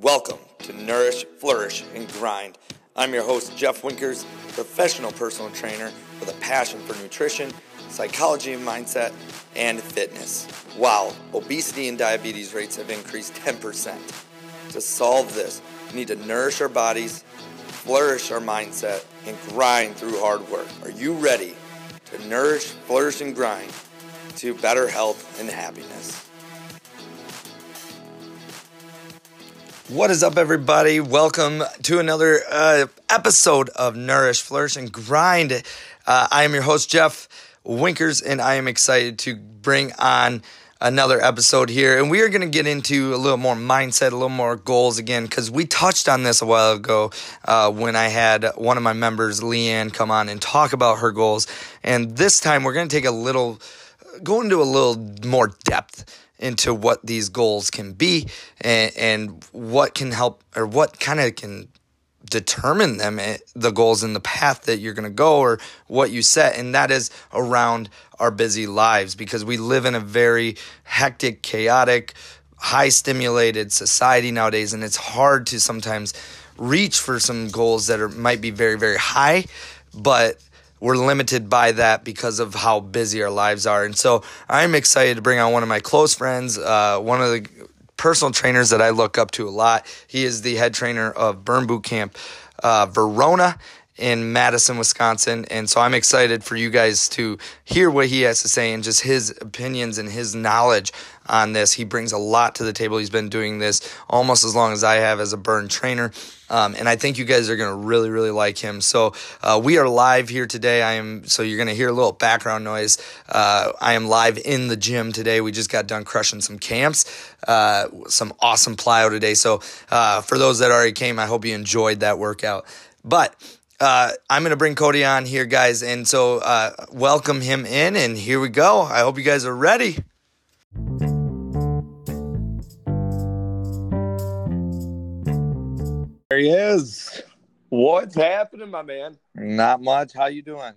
Welcome to Nourish, Flourish, and Grind. I'm your host, Jeff Winkers, professional personal trainer with a passion for nutrition, psychology and mindset, and fitness. Wow, obesity and diabetes rates have increased 10%. To solve this, we need to nourish our bodies, flourish our mindset, and grind through hard work. Are you ready to nourish, flourish, and grind to better health and happiness? What is up, everybody? Welcome to another uh, episode of Nourish, Flourish, and Grind. Uh, I am your host, Jeff Winkers, and I am excited to bring on another episode here. And we are going to get into a little more mindset, a little more goals again, because we touched on this a while ago uh, when I had one of my members, Leanne, come on and talk about her goals. And this time we're going to take a little, go into a little more depth into what these goals can be and, and what can help or what kind of can determine them eh, the goals and the path that you're going to go or what you set. And that is around our busy lives because we live in a very hectic chaotic high stimulated society nowadays. And it's hard to sometimes reach for some goals that are might be very very high but we're limited by that because of how busy our lives are. And so I'm excited to bring on one of my close friends, uh, one of the personal trainers that I look up to a lot. He is the head trainer of Burn Boot Camp uh, Verona in Madison, Wisconsin. And so I'm excited for you guys to hear what he has to say and just his opinions and his knowledge on this. He brings a lot to the table. He's been doing this almost as long as I have as a burn trainer. Um, and I think you guys are going to really, really like him. So uh, we are live here today. I am so you're going to hear a little background noise. Uh, I am live in the gym today. We just got done crushing some camps, uh, some awesome plyo today. So uh, for those that already came, I hope you enjoyed that workout. But uh, I'm going to bring Cody on here, guys. And so uh, welcome him in, and here we go. I hope you guys are ready. There he is. What's happening, my man? Not much. How you doing?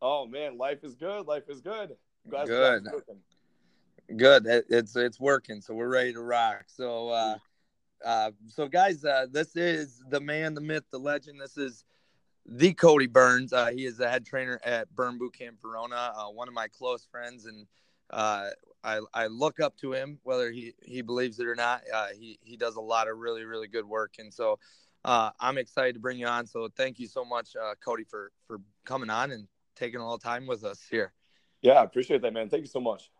Oh man, life is good. Life is good. Glad good. Good. It's it's working. So we're ready to rock. So uh, uh, so guys, uh, this is the man, the myth, the legend. This is the Cody Burns. Uh, he is the head trainer at Burn Boot Camp Verona, uh, one of my close friends, and uh, I, I look up to him, whether he, he believes it or not. Uh, he, he does a lot of really, really good work. And so uh, I'm excited to bring you on. So thank you so much, uh, Cody, for, for coming on and taking all the time with us here. Yeah, I appreciate that, man. Thank you so much.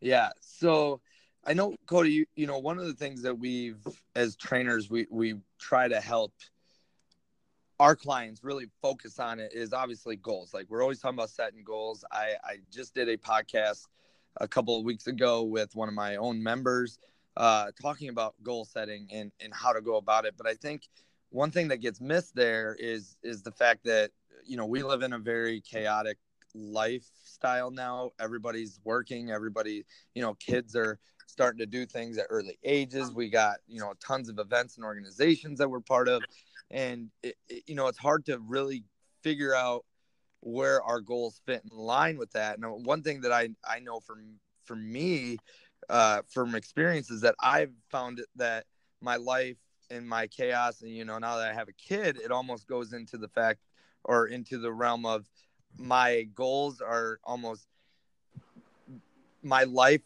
Yeah. So I know, Cody, you, you know, one of the things that we've, as trainers, we, we try to help – our clients really focus on it is obviously goals. Like we're always talking about setting goals. I, I just did a podcast a couple of weeks ago with one of my own members uh, talking about goal setting and, and how to go about it. But I think one thing that gets missed there is is the fact that you know we live in a very chaotic lifestyle now. Everybody's working. Everybody, you know, kids are starting to do things at early ages. We got you know tons of events and organizations that we're part of and it, it, you know it's hard to really figure out where our goals fit in line with that. And one thing that I I know from for me uh, from experience is that I've found that my life and my chaos, and you know now that I have a kid, it almost goes into the fact or into the realm of my goals are almost my life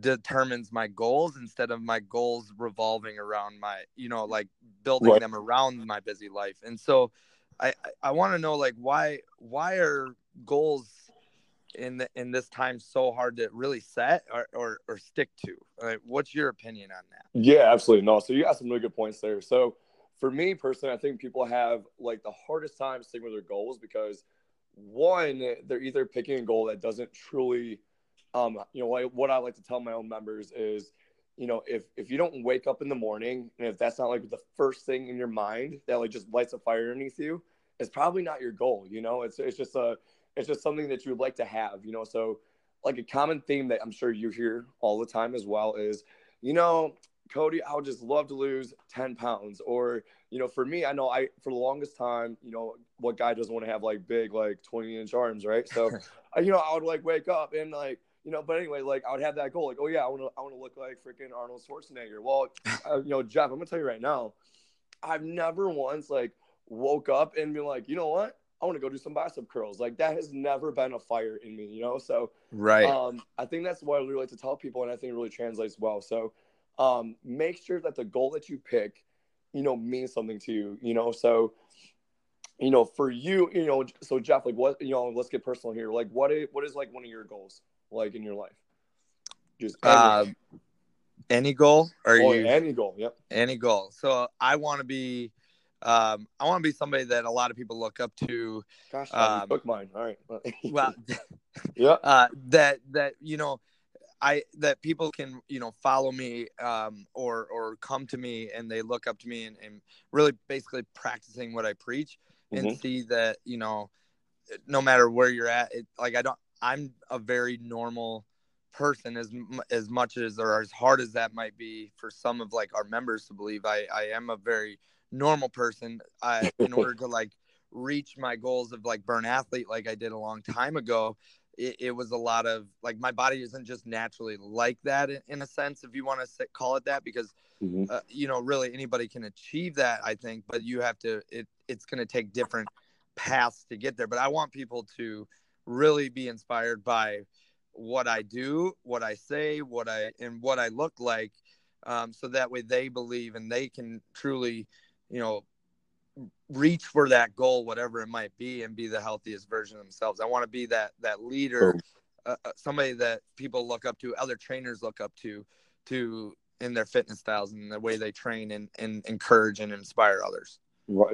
determines my goals instead of my goals revolving around my you know like building right. them around my busy life and so i i want to know like why why are goals in the, in this time so hard to really set or or, or stick to? Like, what's your opinion on that? Yeah absolutely. No so you got some really good points there. So for me personally i think people have like the hardest time sticking with their goals because one they're either picking a goal that doesn't truly um, you know, what, what I like to tell my own members is, you know, if if you don't wake up in the morning and if that's not like the first thing in your mind that like just lights a fire underneath you, it's probably not your goal. You know, it's it's just a it's just something that you would like to have. You know, so like a common theme that I'm sure you hear all the time as well is, you know, Cody, I would just love to lose 10 pounds. Or, you know, for me, I know I, for the longest time, you know, what guy doesn't want to have like big, like 20 inch arms, right? So, you know, I would like wake up and like, you know, but anyway, like I would have that goal, like, oh yeah, I want to, I want to look like freaking Arnold Schwarzenegger. Well, uh, you know, Jeff, I'm gonna tell you right now, I've never once like woke up and been like, you know what, I want to go do some bicep curls. Like that has never been a fire in me, you know. So right, um, I think that's what I really like to tell people, and I think it really translates well. So um, make sure that the goal that you pick, you know, means something to you, you know. So you know, for you, you know, so Jeff, like what, you know, let's get personal here. Like what is, what is like one of your goals like in your life? Just uh, any goal or oh, you any goal? Yep. Any goal. So I want to be, um, I want to be somebody that a lot of people look up to. Gosh, um, took mine. All right. well, yeah. Uh, that that you know, I that people can you know follow me um, or or come to me and they look up to me and, and really basically practicing what I preach and mm-hmm. see that you know no matter where you're at it, like i don't i'm a very normal person as as much as or as hard as that might be for some of like our members to believe i i am a very normal person i in order to like reach my goals of like burn athlete like i did a long time ago it, it was a lot of like my body isn't just naturally like that in, in a sense if you want to call it that because mm-hmm. uh, you know really anybody can achieve that i think but you have to it it's going to take different paths to get there but i want people to really be inspired by what i do what i say what i and what i look like um, so that way they believe and they can truly you know reach for that goal, whatever it might be, and be the healthiest version of themselves. I want to be that that leader, uh, uh, somebody that people look up to, other trainers look up to, to in their fitness styles and the way they train and, and encourage and inspire others.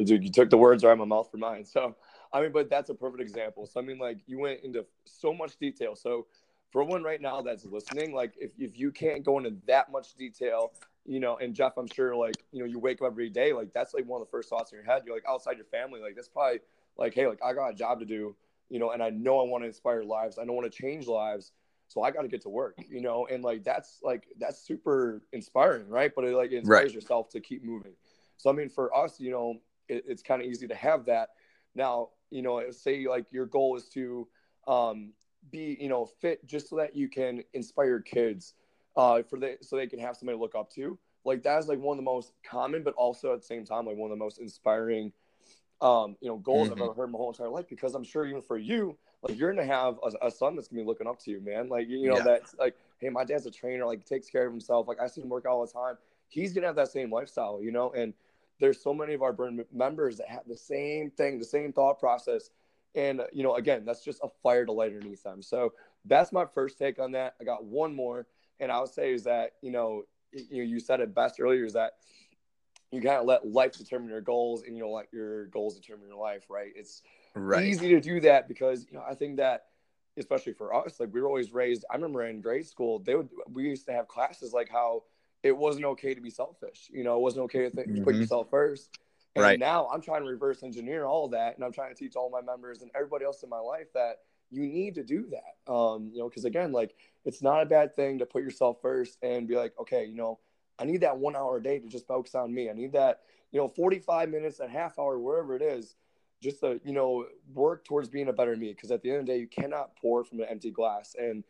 Dude, you took the words right out of my mouth for mine. So, I mean, but that's a perfect example. So, I mean, like you went into so much detail. So, for one right now that's listening, like if, if you can't go into that much detail you know, and Jeff, I'm sure like, you know, you wake up every day, like that's like one of the first thoughts in your head. You're like outside your family, like that's probably like, hey, like I got a job to do, you know, and I know I want to inspire lives. I don't want to change lives. So I got to get to work, you know, and like that's like that's super inspiring, right? But it like inspires right. yourself to keep moving. So I mean, for us, you know, it, it's kind of easy to have that. Now, you know, say like your goal is to um, be, you know, fit just so that you can inspire kids uh, for they so they can have somebody to look up to. Like that is like one of the most common, but also at the same time like one of the most inspiring, um, you know, goals mm-hmm. I've ever heard my whole entire life. Because I'm sure even for you, like you're gonna have a, a son that's gonna be looking up to you, man. Like you know yeah. that's like, hey, my dad's a trainer, like takes care of himself. Like I see him work all the time. He's gonna have that same lifestyle, you know. And there's so many of our burn members that have the same thing, the same thought process. And you know, again, that's just a fire to light underneath them. So that's my first take on that. I got one more and I would say is that you know you you said it best earlier is that you of let life determine your goals and you know let your goals determine your life right it's right. easy to do that because you know i think that especially for us like we were always raised i remember in grade school they would we used to have classes like how it wasn't okay to be selfish you know it wasn't okay to, think, mm-hmm. put yourself first and right. now i'm trying to reverse engineer all of that and i'm trying to teach all my members and everybody else in my life that you need to do that. Um, you know, because again, like it's not a bad thing to put yourself first and be like, okay, you know, I need that one hour a day to just focus on me. I need that, you know, 45 minutes, a half hour, wherever it is, just to, you know, work towards being a better me. Because at the end of the day, you cannot pour from an empty glass. And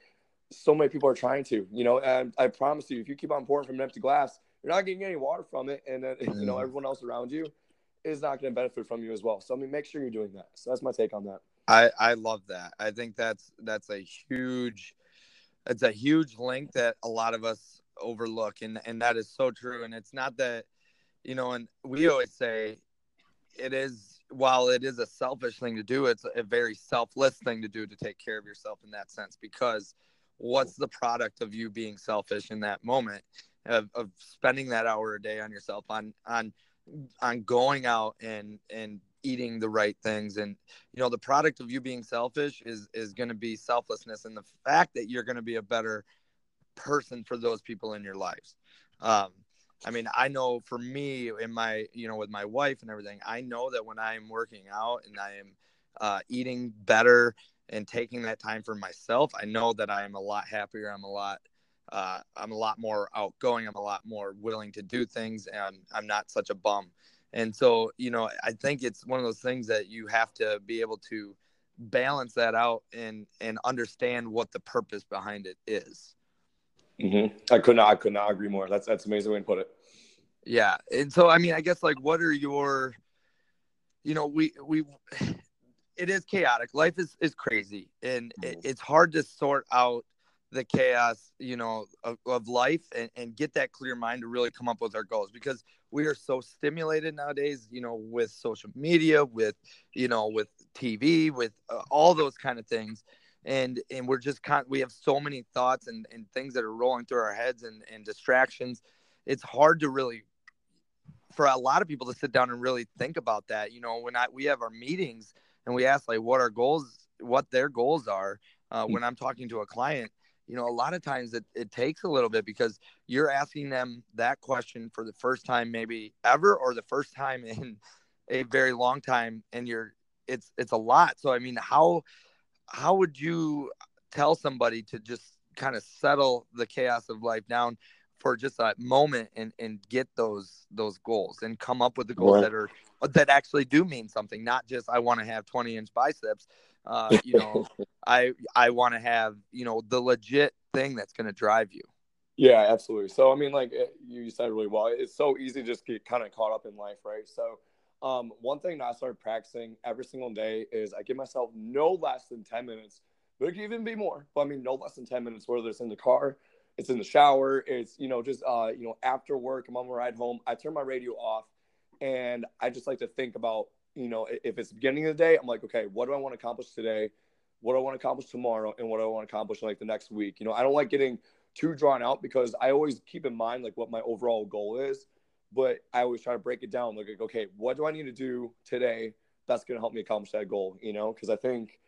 so many people are trying to, you know, and I promise you, if you keep on pouring from an empty glass, you're not getting any water from it. And then, you know, mm. everyone else around you is not going to benefit from you as well. So, I mean, make sure you're doing that. So that's my take on that. I I love that. I think that's that's a huge it's a huge link that a lot of us overlook and and that is so true and it's not that you know and we always say it is while it is a selfish thing to do it's a very selfless thing to do to take care of yourself in that sense because what's the product of you being selfish in that moment of, of spending that hour a day on yourself on on on going out and and eating the right things. And you know the product of you being selfish is is going to be selflessness and the fact that you're going to be a better person for those people in your lives. Um i mean i know for me in my you know with my wife and everything i know that when i'm working out and i am uh, eating better and taking that time for myself i know that i am a lot happier. I'm a lot uh, i'm a lot more outgoing. I'm a lot more willing to do things and i'm not such a bum and so, you know, I think it's one of those things that you have to be able to balance that out and and understand what the purpose behind it is. Mm-hmm. I could not I could not agree more. That's that's amazing way to put it. Yeah, and so I mean, I guess like, what are your, you know, we we, it is chaotic. Life is is crazy, and it, mm-hmm. it's hard to sort out the chaos, you know, of, of life and, and get that clear mind to really come up with our goals because we are so stimulated nowadays, you know, with social media, with, you know, with TV, with uh, all those kind of things. And, and we're just kind we have so many thoughts and, and things that are rolling through our heads and, and distractions. It's hard to really for a lot of people to sit down and really think about that. You know, when I we have our meetings and we ask like what our goals, what their goals are. Uh, hmm. when I'm talking to a client, you know, a lot of times it, it takes a little bit because you're asking them that question for the first time, maybe ever, or the first time in a very long time, and you're it's it's a lot. So I mean, how how would you tell somebody to just kind of settle the chaos of life down for just a moment and and get those those goals and come up with the goals right. that are that actually do mean something not just i want to have 20 inch biceps uh, you know i i want to have you know the legit thing that's going to drive you yeah absolutely so i mean like eh, you said really well it's so easy to just get kind of caught up in life right so um, one thing that i started practicing every single day is i give myself no less than 10 minutes but it can even be more but i mean no less than 10 minutes whether it's in the car it's in the shower. It's you know just uh, you know after work, I'm on my ride home. I turn my radio off, and I just like to think about you know if it's the beginning of the day, I'm like, okay, what do I want to accomplish today? What do I want to accomplish tomorrow? And what do I want to accomplish like the next week? You know, I don't like getting too drawn out because I always keep in mind like what my overall goal is, but I always try to break it down. Like, okay, what do I need to do today that's going to help me accomplish that goal? You know, because I think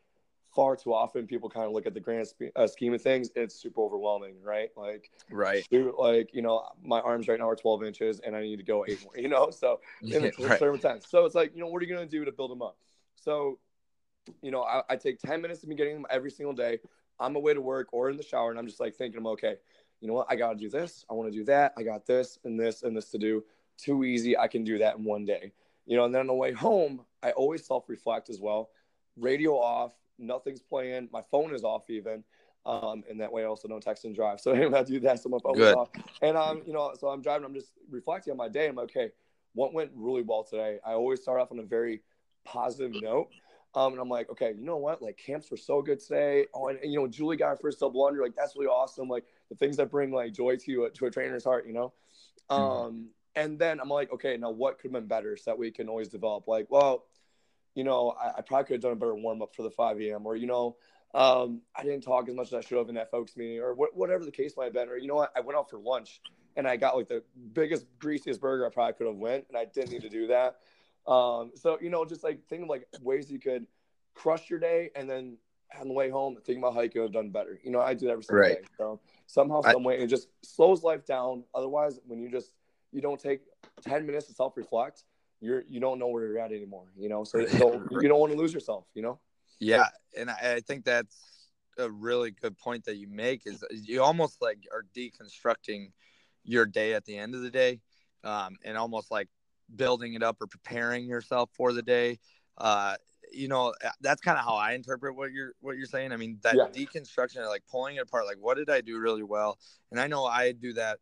far too often people kind of look at the grand uh, scheme of things it's super overwhelming right? Like right. dude, like you know my arms right now are 12 inches and i need to go eight more you know? So in a right. certain time so it's like you know what are you going to do to build them up? So you know I, I take 10 minutes to be getting them every single day. On my way to work or in the shower and i'm just like thinking i'm okay you know what? I gotta do this. I want to do that. I got this and this and this to do. Too easy. I can do that in one day. You know and then on the way home i always self-reflect as well. Radio off nothing's playing. My phone is off even. Um, and that way I also don't text and drive. So I have to do that. So my phone is off. And um, you know, so I'm driving, I'm just reflecting on my day. I'm like, okay, what went really well today? I always start off on a very positive note. Um, and I'm like, okay, you know what? Like camps were so good today. Oh, and, and you know, Julie got her first double under. Like that's really awesome. Like the things that bring like joy to to a trainer's heart, you know. Mm-hmm. Um, and then I'm like, okay, now what could have been better so that we can always develop? Like, well, you know, I, I probably could have done a better warm up for the 5 a.m. or, you know, um, I didn't talk as much as I should have in that focus meeting or wh- whatever the case might have been. Or, you know what, I went out for lunch and I got like the biggest, greasiest burger I probably could have went and I didn't need to do that. Um, so, you know, just like think of like ways you could crush your day and then on the way home, think about how you could have done better. You know, I do that every single right. day. So somehow, some way, it just slows life down. Otherwise, when you just, you don't take 10 minutes to self reflect, you're you don't know where you're at anymore you know? So, so you don't want to lose yourself you know? Yeah and I, I think that's a really good point that you make is you almost like are deconstructing your day at the end of the day um, and almost like building it up or preparing yourself for the day. Uh, you know that's kind of how i interpret what you're what you're saying. I mean that yeah. deconstruction like pulling it apart like what did i do really well? And i know i do that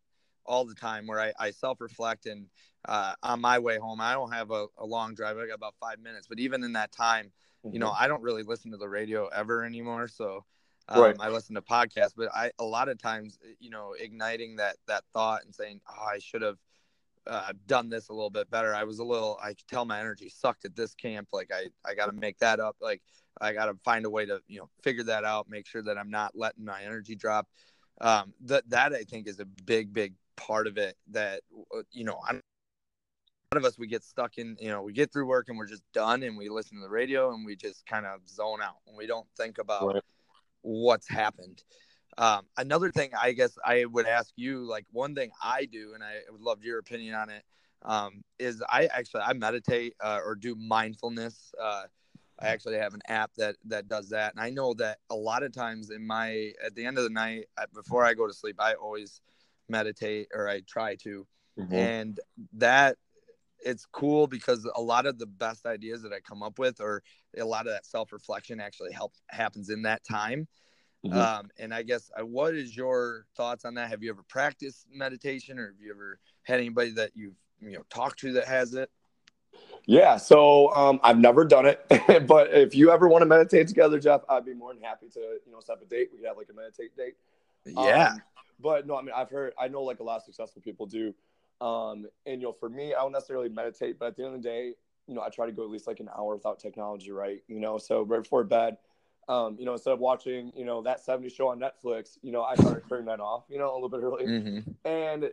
all the time where i, I self-reflect and uh, on my way home. I don't have a, a, long drive. I got about five minutes, but even in that time, mm-hmm. you know, mm-hmm. I don't really listen to the radio ever anymore. So um, right. I listen to podcasts, but I, a lot of times, you know, igniting that, that thought and saying, oh, I should have uh, done this a little bit better. I was a little, I could tell my energy sucked at this camp. Like I, I got to make that up. Like I got to find a way to, you know, figure that out, make sure that I'm not letting my energy drop. Um, that, that I think is a big, big part of it that, uh, you know, I'm, a lot of us we get stuck in you know we get through work and we're just done and we listen to the radio and we just kind of zone out and we don't think about right. what's happened um, another thing i guess i would ask you like one thing i do and i would love your opinion on it um, is i actually i meditate uh, or do mindfulness uh, i actually have an app that that does that and i know that a lot of times in my at the end of the night before i go to sleep i always meditate or i try to mm-hmm. and that it's cool because a lot of the best ideas that I come up with or a lot of that self reflection actually helps happens in that time. Mm-hmm. Um, and I guess uh, what is your thoughts on that? Have you ever practiced meditation or have you ever had anybody that you've you know talked to that has it? Yeah, so um, I've never done it, but if you ever want to meditate together, Jeff, I'd be more than happy to you know set up a date. We could have like a meditate date. Yeah, um, but no, I mean I've heard I know like a lot of successful people do, um, and you know for me I don't necessarily meditate, but at the end of the day, you know I try to go at least like an hour without technology, right? You know, so right before bed, um, you know instead of watching you know that 70 show on Netflix, you know I started turning that off, you know a little bit early, mm-hmm. and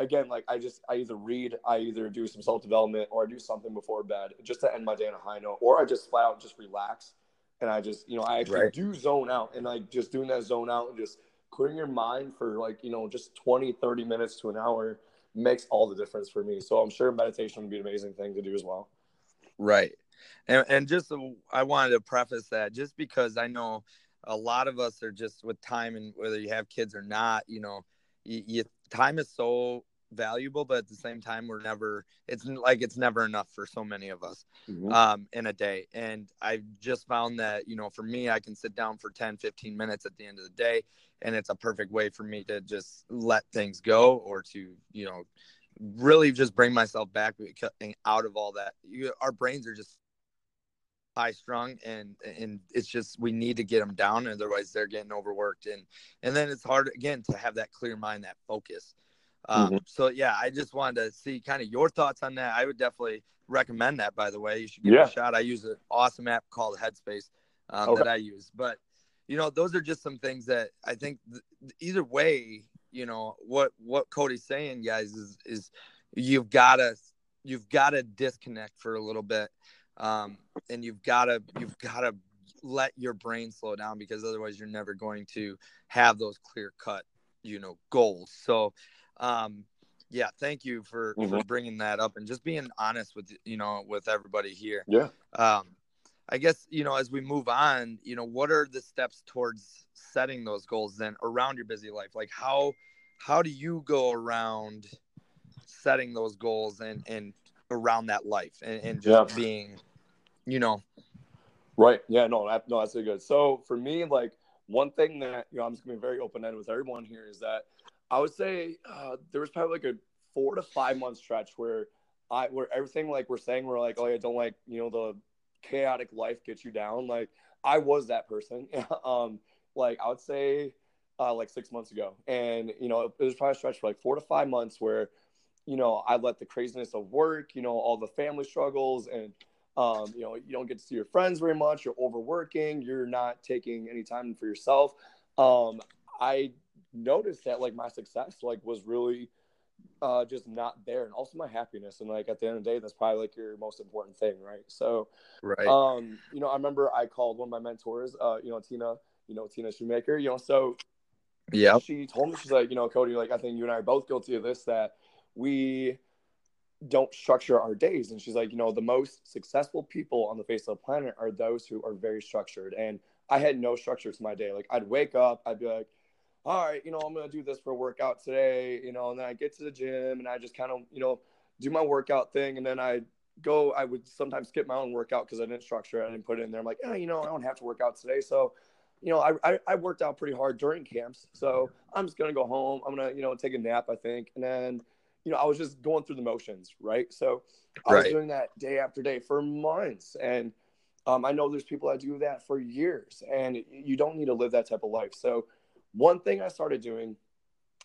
again, like I just I either read, I either do some self development, or I do something before bed just to end my day on a high note, or I just flat out just relax, and I just you know I actually right. do zone out, and like just doing that zone out and just clearing your mind for like you know just 20 30 minutes to an hour makes all the difference for me. So i'm sure meditation would be an amazing thing to do as well. Right. And, and just uh, i wanted to preface that just because i know a lot of us are just with time and whether you have kids or not you know you, you time is so valuable but at the same time we're never it's like it's never enough for so many of us mm-hmm. um, in a day. And i've just found that you know for me i can sit down for 10 15 minutes at the end of the day and it's a perfect way for me to just let things go or to you know really just bring myself back out of all that. You, our brains are just high strung and and it's just we need to get them down otherwise they're getting overworked. And and then it's hard again to have that clear mind that focus um, mm-hmm. So yeah, I just wanted to see kind of your thoughts on that. I would definitely recommend that. By the way, you should give yeah. it a shot. I use an awesome app called Headspace um, okay. that I use. But you know, those are just some things that I think th- either way, you know, what what Cody's saying, guys, is is you've gotta you've gotta disconnect for a little bit, um, and you've gotta you've gotta let your brain slow down because otherwise you're never going to have those clear cut you know goals so um, yeah, thank you for, mm-hmm. for bringing that up and just being honest with you know with everybody here. Yeah. Um, I guess you know as we move on, you know, what are the steps towards setting those goals then around your busy life? Like how how do you go around setting those goals and and around that life and, and just yeah. being, you know. Right. Yeah. No. That, no. That's a good. So for me, like one thing that you know, I'm just gonna be very open ended with everyone here is that I would say uh, there was probably like a four to five month stretch where I where everything like we're saying we're like oh yeah don't like you know the chaotic life gets you down. Like I was that person. Um like I would say uh, like six months ago. And you know it was probably a stretch for like four to five months where you know I let the craziness of work you know all the family struggles and um, you know you don't get to see your friends very much. You're overworking. You're not taking any time for yourself. Um, I noticed that like my success like was really uh, just not there and also my happiness. And like at the end of the day that's probably like your most important thing right? So right. um you know i remember i called one of my mentors uh you know tina you know tina shoemaker you know so yeah. she told me she's like you know cody like i think you and i are both guilty of this that we don't structure our days. And she's like you know the most successful people on the face of the planet are those who are very structured. And i had no structure to my day. Like i'd wake up i'd be like all right, you know, I'm going to do this for a workout today, you know, and then I get to the gym and I just kind of, you know, do my workout thing. And then I go, I would sometimes skip my own workout because I didn't structure it. I didn't put it in there. I'm like, yeah, you know, I don't have to work out today. So, you know, I, I, I worked out pretty hard during camps. So I'm just going to go home. I'm going to, you know, take a nap, I think. And then, you know, I was just going through the motions, right? So I right. was doing that day after day for months. And um, I know there's people that do that for years and you don't need to live that type of life. So, one thing I started doing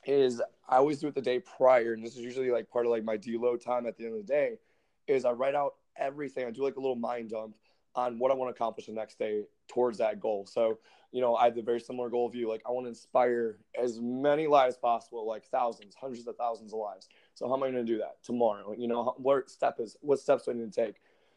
is I always do it the day prior, and this is usually like part of like my deload time at the end of the day, is I write out everything. I do like a little mind dump on what I want to accomplish the next day towards that goal. So, you know, I have the very similar goal you. Like I want to inspire as many lives possible, like thousands, hundreds of thousands of lives. So how am I going to do that tomorrow? You know, what step is what steps do I need to take?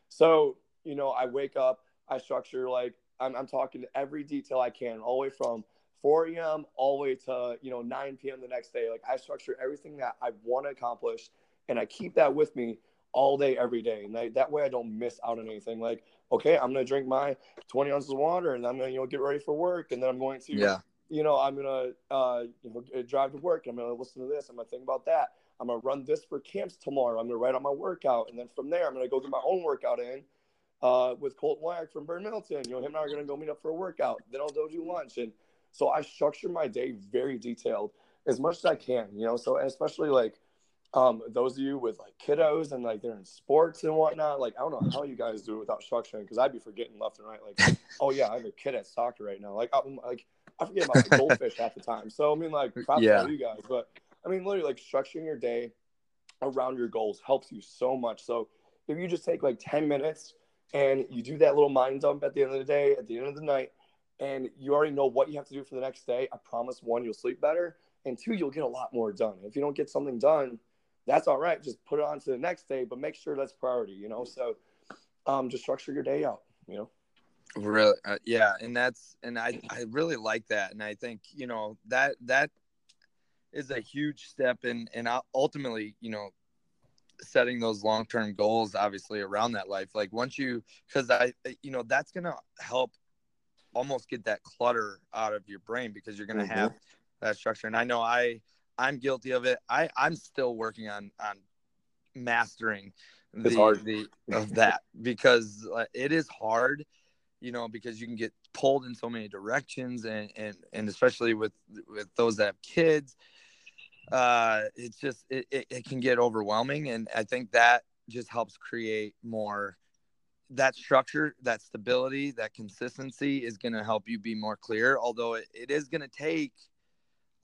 So, you know, I wake up, I structure like I'm, I'm talking to every detail I can, all the way from 4 a.m. all the way to you know 9 p.m. the next day. Like I structure everything that I want to accomplish, and I keep that with me all day, every day. And I, that way, I don't miss out on anything. Like, okay, I'm gonna drink my 20 ounces of water, and I'm gonna you know get ready for work, and then I'm going to yeah. you know, I'm gonna uh, you know drive to work. I'm gonna listen to this. I'm gonna think about that. I'm gonna run this for camps tomorrow. I'm gonna write out my workout, and then from there, I'm gonna go get my own workout in uh, with Colton Wyack from Burn Middleton. You know, him and I are gonna go meet up for a workout. Then I'll go do lunch, and so I structure my day very detailed as much as I can. You know, so especially like um, those of you with like kiddos and like they're in sports and whatnot, like I don't know how you guys do it without structuring because I'd be forgetting left and right. Like, oh yeah, I have a kid at soccer right now. Like, I'm like I forget about the goldfish half the time. So I mean, like, props yeah. to you guys. But I mean, literally, like structuring your day around your goals helps you so much. So if you just take like ten minutes and you do that little mind dump at the end of the day, at the end of the night, and you already know what you have to do for the next day, I promise one, you'll sleep better, and two, you'll get a lot more done. If you don't get something done that's all right. Just put it on to the next day, but make sure that's priority, you know? So um, just structure your day out, you know? Really? Uh, yeah. And that's, and I, I really like that. And I think, you know, that, that is a huge step in, and ultimately, you know, setting those long-term goals, obviously around that life. Like once you, cause I, you know, that's to help almost get that clutter out of your brain because you're going to mm-hmm. have that structure. And I know I, I'm guilty of it. I I'm still working on on mastering the, the of that because uh, it is hard, you know, because you can get pulled in so many directions and and and especially with with those that have kids, uh, it's just it, it, it can get overwhelming, and I think that just helps create more that structure, that stability, that consistency is going to help you be more clear. Although it, it is going to take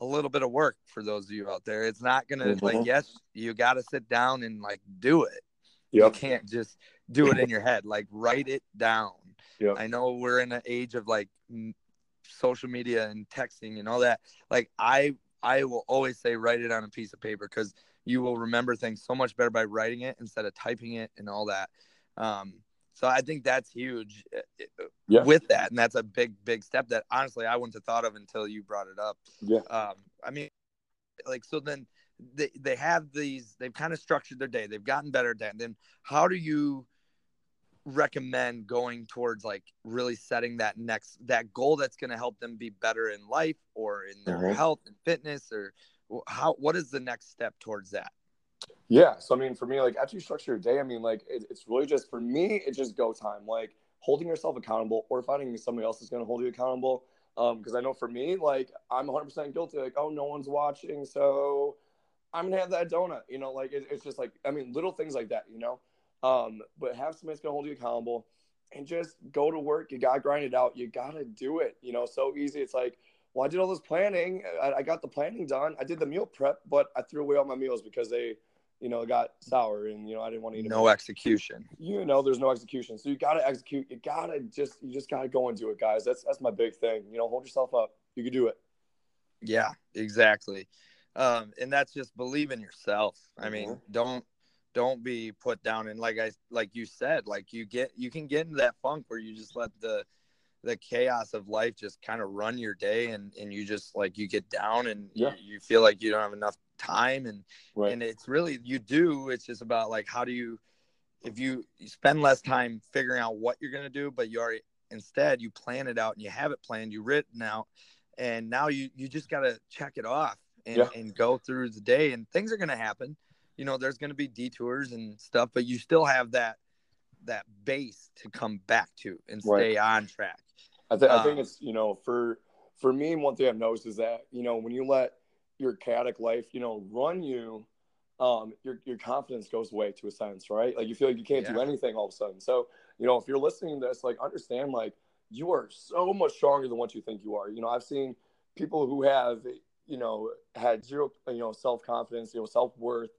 a little bit of work for those of you out there. It's not gonna mm-hmm. like yes, you got to sit down and like do it. Yep. You can't just do it in your head. Like write it down. Yep. I know we're in an age of like social media and texting and all that. Like I I will always say write it on a piece of paper because you will remember things so much better by writing it instead of typing it and all that. Um, so I think that's huge uh, uh, yeah. with that, and that's a big, big step that honestly I wouldn't have thought of until you brought it up. Yeah. Um, I mean, like so then they they have these they've kind of structured their day. They've gotten better at that. then how do you recommend going towards like really setting that next that goal that's going to help them be better in life or in their mm-hmm. health and fitness or how what is the next step towards that? Yeah. So, I mean, for me, like after you structure your day, I mean, like it, it's really just for me, it's just go time, like holding yourself accountable or finding somebody else is going to hold you accountable. Um, because I know for me, like I'm 100% guilty. Like, oh, no one's watching, so I'm gonna have that donut. You know, like it, it's just like I mean, little things like that. You know, um, but have somebody that's gonna hold you accountable, and just go to work. You gotta grind it out. You gotta do it. You know, so easy. It's like, well, I did all this planning. I, I got the planning done. I did the meal prep, but I threw away all my meals because they you know, it got sour and, you know, I didn't want to eat No execution. You know, there's no execution. So you got to execute. You got to just, you just got to go into it, guys. That's, that's my big thing. You know, hold yourself up. You can do it. Yeah, exactly. Um, and that's just believe in yourself. I mean, mm-hmm. don't, don't be put down. And like I, like you said, like you get, you can get into that funk where you just let the, the chaos of life just kind of run your day and, and you just like you get down and yeah. you, you feel like you don't have enough time and right. and it's really you do it's just about like how do you if you, you spend less time figuring out what you're going to do but you already instead you plan it out and you have it planned you written out and now you you just got to check it off and, yeah. and go through the day and things are going to happen you know there's going to be detours and stuff but you still have that that base to come back to and stay right. on track I, th- um, I think um, it's you know for for me one thing i've noticed is that you know when you let your chaotic life, you know, run you, um, your your confidence goes away to a sense, right? Like you feel like you can't yeah. do anything all of a sudden. So, you know, if you're listening to this, like understand like you are so much stronger than what you think you are. You know, I've seen people who have, you know, had zero, you know, self confidence, you know, self worth,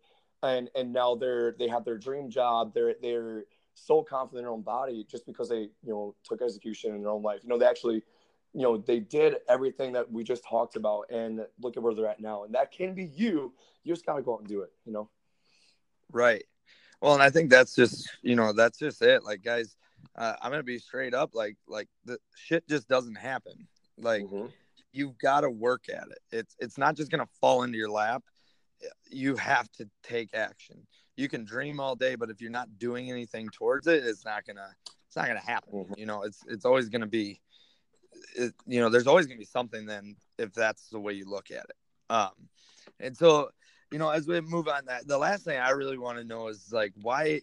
and and now they're they have their dream job. They're they're so confident in their own body just because they you know took execution in their own life. You know, they actually you know they did everything that we just talked about and look at where they're at now. And that can be you. You just got to go out and do it you know? Right. Well and i think that's just you know that's just it. Like guys uh, i'm gonna be straight up like like the shit just doesn't happen. Like mm-hmm. you've got to work at it. It's it's not just gonna fall into your lap. You have to take action. You can dream all day but if you're not doing anything towards it it's not gonna it's not gonna happen mm-hmm. you know? It's it's always gonna be it, you know, there's always going to be something then if that's the way you look at it. Um, and so, you know, as we move on that, the last thing I really want to know is like, why,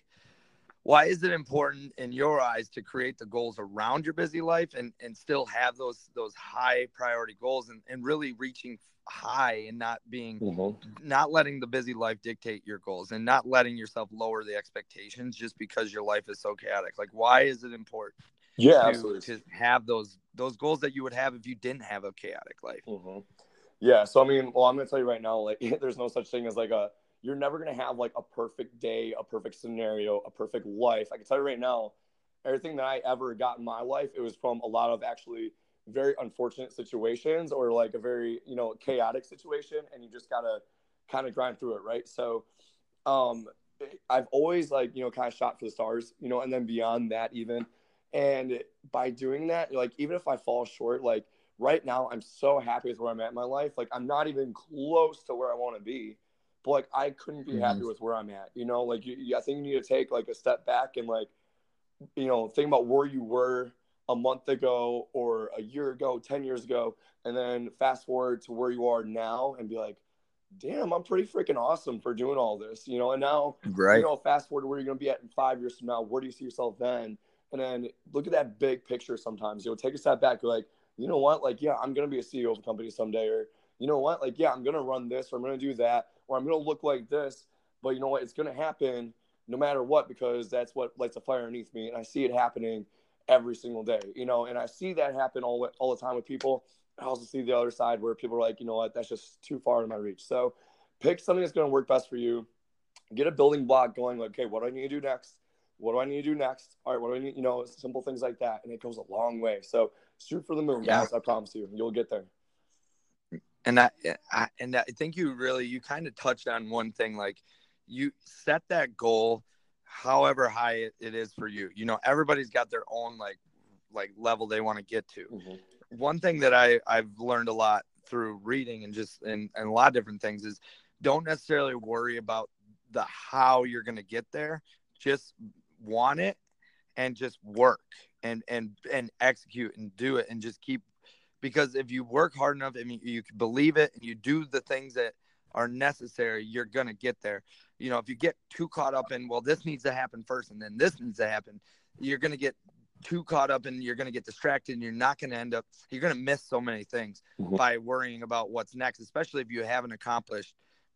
why is it important in your eyes to create the goals around your busy life and, and still have those, those high priority goals and, and really reaching high and not being mm-hmm. not letting the busy life dictate your goals and not letting yourself lower the expectations just because your life is so chaotic like why is it important yeah to, absolutely. to have those those goals that you would have if you didn't have a chaotic life mm-hmm. yeah so i mean well i'm gonna tell you right now like there's no such thing as like a you're never gonna have like a perfect day a perfect scenario a perfect life i can tell you right now everything that i ever got in my life it was from a lot of actually very unfortunate situations or like a very you know chaotic situation and you just gotta kind of grind through it right so um i've always like you know kind of shot for the stars you know and then beyond that even and by doing that like even if i fall short like right now i'm so happy with where i'm at in my life like i'm not even close to where i want to be but like i couldn't be mm-hmm. happy with where i'm at you know like you, i think you need to take like a step back and like you know think about where you were a month ago or a year ago, 10 years ago, and then fast forward to where you are now and be like, damn, I'm pretty freaking awesome for doing all this, you know. And now, right. you know, fast forward to where you're going to be at in five years from now. Where do you see yourself then? And then look at that big picture sometimes. You know, take a step back. Like, you know what? Like, yeah, I'm going to be a CEO of a company someday. Or, you know what? Like, yeah, I'm going to run this or I'm going to do that or I'm going to look like this. But you know what? It's going to happen no matter what because that's what lights a fire underneath me. And I see it happening every single day, you know, and I see that happen all, all the time with people. I also see the other side where people are like, you know what, that's just too far in my reach. So pick something that's going to work best for you. Get a building block going, like, okay, what do I need to do next? What do I need to do next? All right, what do I need? You know, simple things like that. And it goes a long way. So shoot for the moon, guys. I promise you, you'll get there. And that, I, and I think you really, you kind of touched on one thing, like you set that goal however high it, it is for you. You know, everybody's got their own like like level they want to get to. Mm-hmm. One thing that I I've learned a lot through reading and just and, and a lot of different things is don't necessarily worry about the how you're going to get there. Just want it and just work and and and execute and do it and just keep because if you work hard enough and you can believe it and you do the things that are necessary, you're going to get there. You know, if you get too caught up in, well, this needs to happen first and then this needs to happen, you're going to get too caught up and you're going to get distracted and you're not going to end up, you're going to miss so many things mm-hmm. by worrying about what's next, especially if you haven't accomplished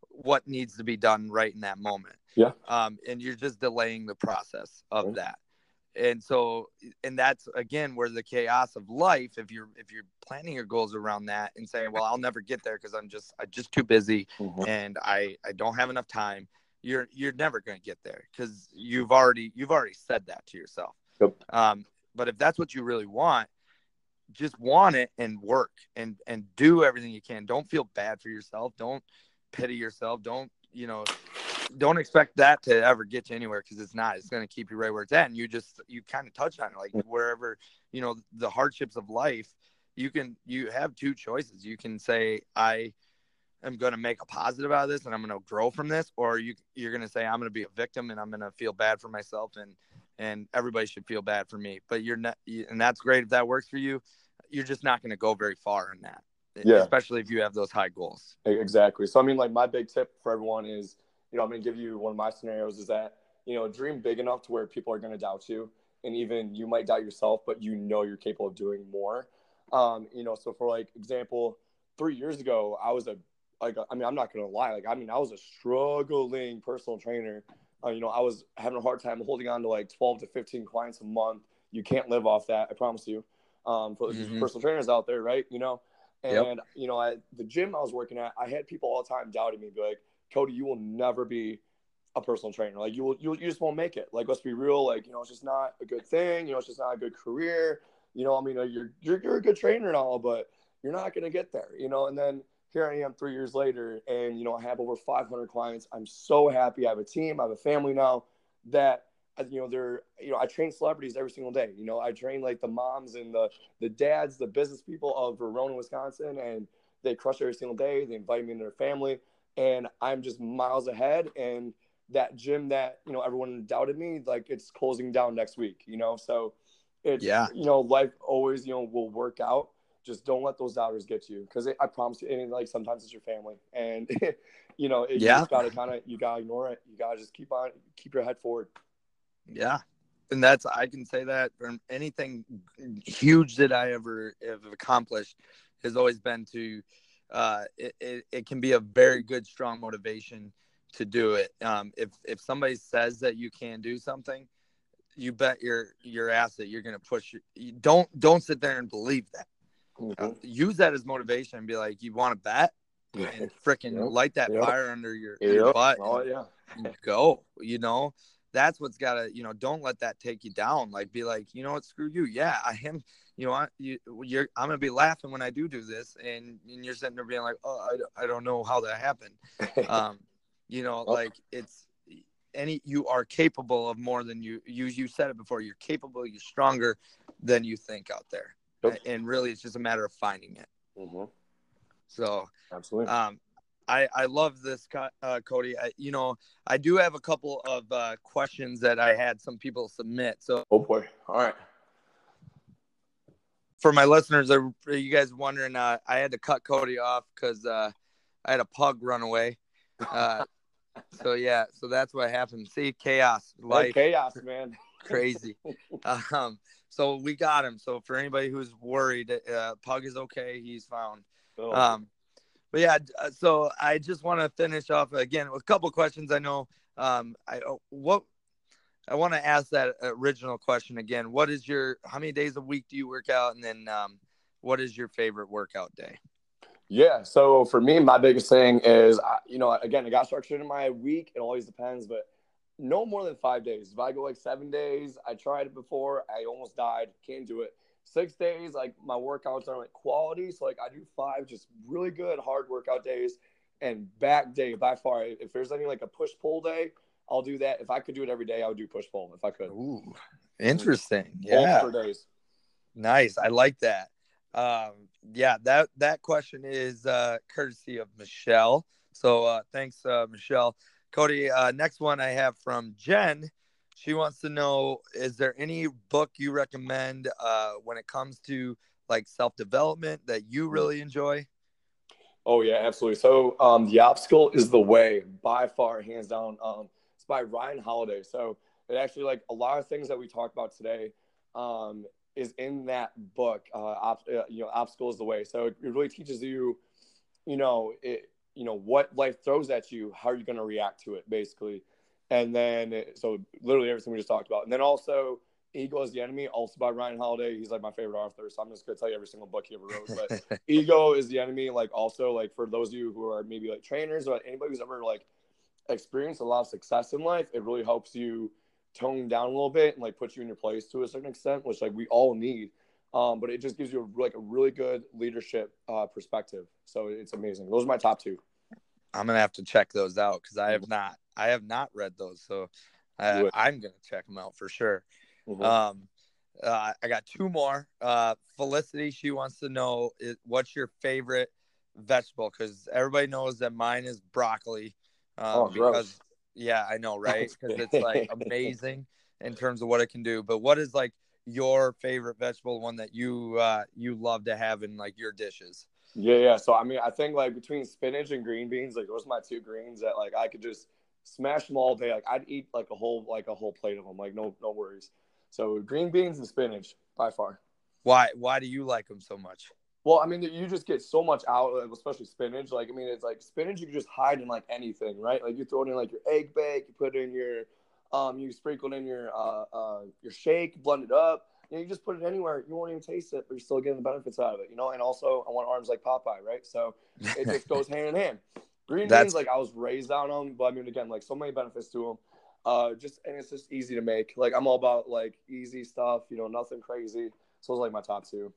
what needs to be done right in that moment. Yeah. Um, and you're just delaying the process of that and so and that's again where the chaos of life if you're if you're planning your goals around that and saying well i'll never get there because i'm just i'm just too busy mm-hmm. and i i don't have enough time you're you're never going to get there because you've already you've already said that to yourself yep. um but if that's what you really want just want it and work and and do everything you can don't feel bad for yourself don't pity yourself don't you know don't expect that to ever get you anywhere because it's not. It's going to keep you right where it's at. And you just you kind of touch on it, like wherever you know the hardships of life. You can you have two choices. You can say I am going to make a positive out of this and I'm going to grow from this, or you you're going to say I'm going to be a victim and I'm going to feel bad for myself and and everybody should feel bad for me. But you're not, and that's great if that works for you. You're just not going to go very far in that. Yeah. Especially if you have those high goals. Exactly. So I mean, like my big tip for everyone is you know, I'm going to give you one of my scenarios is that, you know, dream big enough to where people are going to doubt you. And even you might doubt yourself, but you know you're capable of doing more. Um, you know, so for like example, three years ago, I was a, like, I mean, I'm not going to lie. Like, I mean, I was a struggling personal trainer. Uh, you know, I was having a hard time holding on to like 12 to 15 clients a month. You can't live off that. I promise you. Um, for mm-hmm. personal trainers out there, right? You know, and yep. you know, at the gym I was working at, I had people all the time doubting me, be like, Cody, you will never be a personal trainer. Like you will, you, you just won't make it. Like let's be real. Like you know, it's just not a good thing. You know, it's just not a good career. You know, I mean, you're you're, you're a good trainer and all, but you're not gonna get there. You know, and then here I am three years later, and you know, I have over 500 clients. I'm so happy. I have a team. I have a family now. That you know, they're you know, I train celebrities every single day. You know, I train like the moms and the the dads, the business people of Verona, Wisconsin, and they crush every single day. They invite me into their family and I'm just miles ahead. And that gym that you know everyone doubted me, like it's closing down next week. You know, so it's yeah. you know life always you know will work out. just don't let those doubters get to you because I promise you, and like sometimes it's your family, and you know, it, Yeah. you just gotta kind of you gotta ignore it. You gotta just keep on keep your head forward. Yeah. And that's I can say that from anything huge that I ever have accomplished has always been to uh it, it, it can be a very good strong motivation to do it. Um if if somebody says that you can do something, you bet your your ass that you're gonna push your, you don't don't sit there and believe that. Uh, use that as motivation and be like, you want to bet and freaking Yep. light that Yep. fire under your, your butt Oh yeah. go. You know, that's what's got to, you know, don't let that take you down. Like, be like, you know what, screw you. Yeah, I am. You know, I, you, you're. I'm gonna be laughing when I do do this, and, and you're sitting there being like, oh, I, don't- I don't know how that happened. Um, you know, Well- like it's any you are capable of more than you you you said it before. You're capable. You're stronger than you think out there, and really, it's just a matter of finding it. Mhm. So, Absolutely. um, I I love this, uh, Cody. I, you know, I do have a couple of uh, questions that I had some people submit. So oh boy. All right. for my listeners, are are you guys wondering? Uh, I had to cut Cody off because uh, I had a pug run away. Uh, so yeah, so that's what happened. See, chaos, Like life, chaos, man. crazy. Um, so we got him. So for anybody who's worried, uh, pug is okay. He's found. Oh, Um, but yeah, uh, so I just want to finish off again with a couple questions. I know um, I uh, what I want to ask that original question again. What is your how many days a week do you work out, and then um, what is your favorite workout day? Yeah. So for me, my biggest thing is, you know, again, I got structured in my week. It always depends, but no more than five days. If I go like seven days, I tried it before. I almost died. Can't do it. Six days, like my workouts are like quality. So like I do five just really good hard workout days, and back day by far. If there's any like a push pull day, I'll do that. If I could do it every day, I would do push pull if I could. Ooh, interesting. Both Yeah, for days. nice. I like that. Um, yeah, that that question is uh, courtesy of Michelle. So uh, thanks, uh, Michelle. Cody, uh, next one I have from Jen. She wants to know: Is there any book you recommend uh, when it comes to like self development that you really enjoy? Oh yeah, absolutely. So um, the obstacle is the way by far, hands down. Um, it's by Ryan Holiday. So it actually like a lot of things that we talked about today um, is in that book. Uh, op- uh, you know, obstacle is the way. So it, it really teaches you, you know, it, you know what life throws at you, how are you going to react to it, basically. And then so literally everything we just talked about, and then also. Ego is the enemy, also by Ryan Holiday. He's like my favorite author, so I'm just gonna tell you every single book he ever wrote. But ego is the enemy like also like for those of you who are maybe like trainers or anybody who's ever like experienced a lot of success in life it really helps you tone down a little bit and like put you in your place to a certain extent which like we all need um, but it just gives you a, like a really good leadership uh, perspective so it's amazing those are my top two I'm gonna have to check those out because I have not. I have not read those, so uh. I'm gonna check them out for sure. Mhm. Um, uh, I got two more. Uh, Felicity, she wants to know is, what's your favorite vegetable? Because everybody knows that mine is broccoli. Um, Oh, gross. because yeah, I know, right? Because it's like amazing in terms of what it can do. But what is like your favorite vegetable, one that you uh, you love to have in like your dishes? Yeah yeah so i mean i think like between spinach and green beans like those are my two greens that like i could just smash them all day like i'd eat like a whole like a whole plate of them like no no worries so green beans and spinach by far Why why do you like them so much? Well, I mean, you just get so much out, especially spinach. Like, I mean, it's like spinach you can just hide in like anything, right? Like you throw it in like your egg bake, you put it in your, um, you sprinkle it in your uh, uh your shake, blend it up. You, know, you just put it anywhere. You won't even taste it, but you're still getting the benefits out of it, you know. And also, I want arms like Popeye, right? So it just goes hand in hand. Green That's- beans, like I was raised on them, but I mean, again, like so many benefits to them. Uh, just and it's just easy to make. Like I'm all about like easy stuff, you know, nothing crazy. So are like my top two.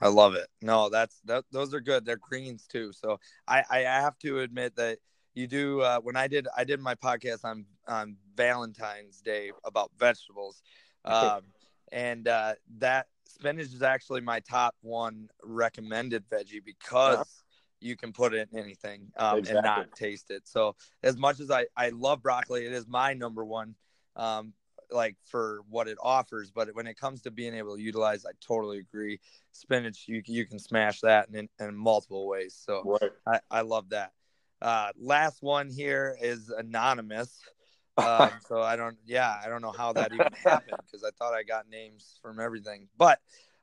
I love it. No, that's that. Those are good. They're greens too. So I I have to admit that you do. Uh, when I did I did my podcast on on Valentine's Day about vegetables, um, and uh, that spinach is actually my top one recommended veggie because you can put it in anything um, and not taste it. So as much as I I love broccoli, it is my number one. Um, like for what it offers, but when it comes to being able to utilize, I totally agree. Spinach, you you can smash that in, in multiple ways. So Right. I, I love that. Uh, last one here is anonymous. Um, so I don't, yeah, I don't know how that even happened because I thought I got names from everything, but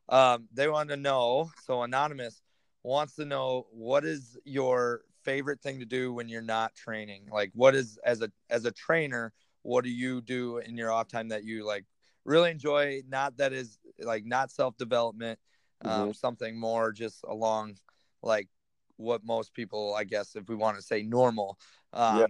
um, they want to know. So anonymous wants to know what is your favorite thing to do when you're not training? Like, what is as a as a trainer, what do you do in your off time that you like really enjoy? Not that is like not self development, um, something more just along like what most people, I guess, if we want to say normal. Um, Yeah.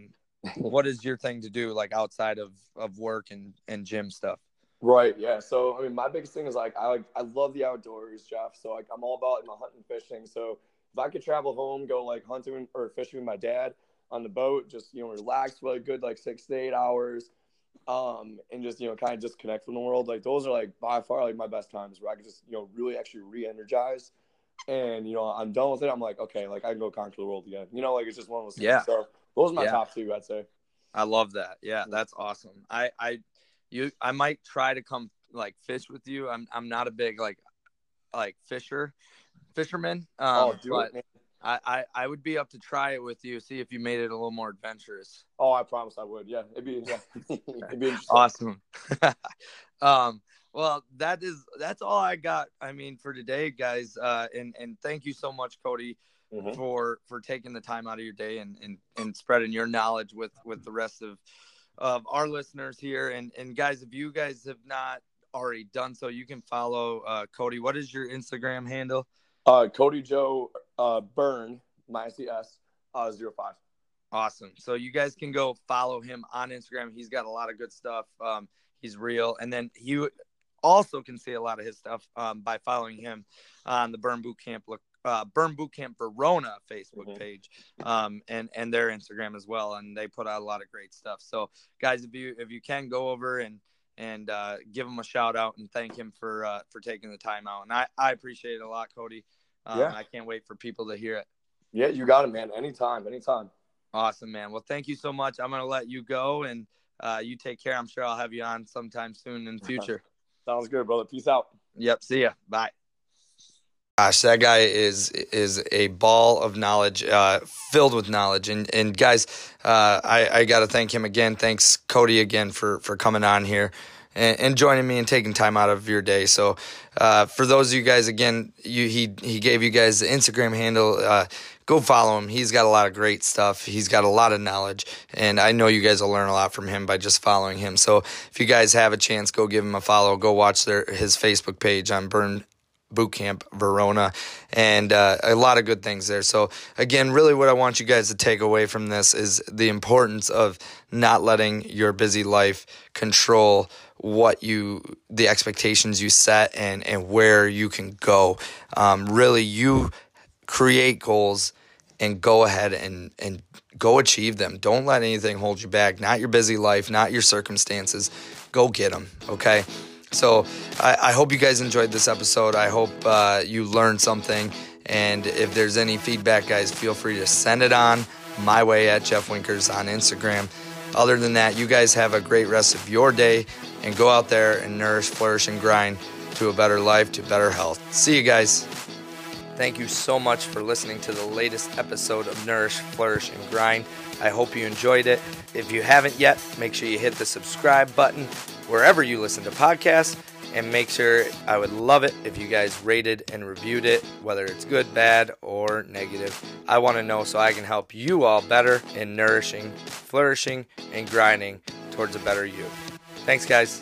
What is your thing to do like outside of of work and and gym stuff? Right. Yeah. So I mean, my biggest thing is like I like I love the outdoors, Jeff. So like I'm all about my hunting, fishing. So if I could travel home, go like hunting or fishing with my dad on the boat, just you know relax for a good like six to eight hours, um, and just you know kind of disconnect from the world. Like those are like by far like my best times where I can just you know really actually re-energize. And you know I'm done with it. I'm like okay, like I can go conquer the world again. You know, like it's just one of those things. Yeah. So those are my Yeah. top two, I'd say. I love that. Yeah, that's awesome. I I you I might try to come like fish with you. I'm I'm not a big like like fisher fisherman. Um, oh, do but it. I, I I would be up to try it with you. See if you made it a little more adventurous. Oh, I promise I would. Yeah, it'd be yeah, it'd be interesting. Awesome. um. Well, that is that's all I got. I mean, for today, guys. Uh, and and thank you so much, Cody. Mhm. for for taking the time out of your day and and, and spreading your knowledge with with the rest of of our listeners here. And and guys if you guys have not already done so you can follow uh cody. What is your instagram handle? Uh, Cody Joe uh, Burn minus the S uh, zero five. awesome. So you guys can go follow him on instagram. He's got a lot of good stuff. Um he's real. And then he also can see a lot of his stuff um, by following him on the burn boot camp look uh, Burn Boot Camp Verona Facebook Mhm. page, um, and and their Instagram as well, and they put out a lot of great stuff. So, guys, if you if you can go over and and uh, give him a shout out and thank him for uh, for taking the time out, and I I appreciate it a lot, Cody. Um, Yeah. I can't wait for people to hear it. Yeah, you got it, man. Anytime, anytime. Awesome, man. Well, thank you so much. I'm gonna let you go, and uh, you take care. I'm sure I'll have you on sometime soon in the future. Sounds good, brother. Peace out. Yep. See ya. Bye. Gosh, that guy is is a ball of knowledge, uh, filled with knowledge. And and guys, uh, I I got to thank him again. Thanks Cody again for for coming on here and, and joining me and taking time out of your day. So uh, for those of you guys, again, you he he gave you guys the Instagram handle. Uh, go follow him. He's got a lot of great stuff. He's got a lot of knowledge, and I know you guys will learn a lot from him by just following him. So if you guys have a chance, go give him a follow. Go watch their his Facebook page on Burn boot camp verona and uh, a lot of good things there. So again really what i want you guys to take away from this is the importance of not letting your busy life control what you the expectations you set and and where you can go. Um, really you create goals and go ahead and and go achieve them. Don't let anything hold you back. Not your busy life not your circumstances. Go get them okay so I, I hope you guys enjoyed this episode. I hope uh, you learned something. And if there's any feedback, guys, feel free to send it on my way at Jeff Winkers on Instagram. Other than that, you guys have a great rest of your day and go out there and nourish, flourish, and grind to a better life, to better health. See you guys. Thank you so much for listening to the latest episode of Nourish, Flourish, and Grind. I hope you enjoyed it. If you haven't yet, make sure you hit the subscribe button wherever you listen to podcasts. And make sure I would love it if you guys rated and reviewed it, whether it's good, bad, or negative. I want to know so I can help you all better in nourishing, flourishing, and grinding towards a better you. Thanks, guys.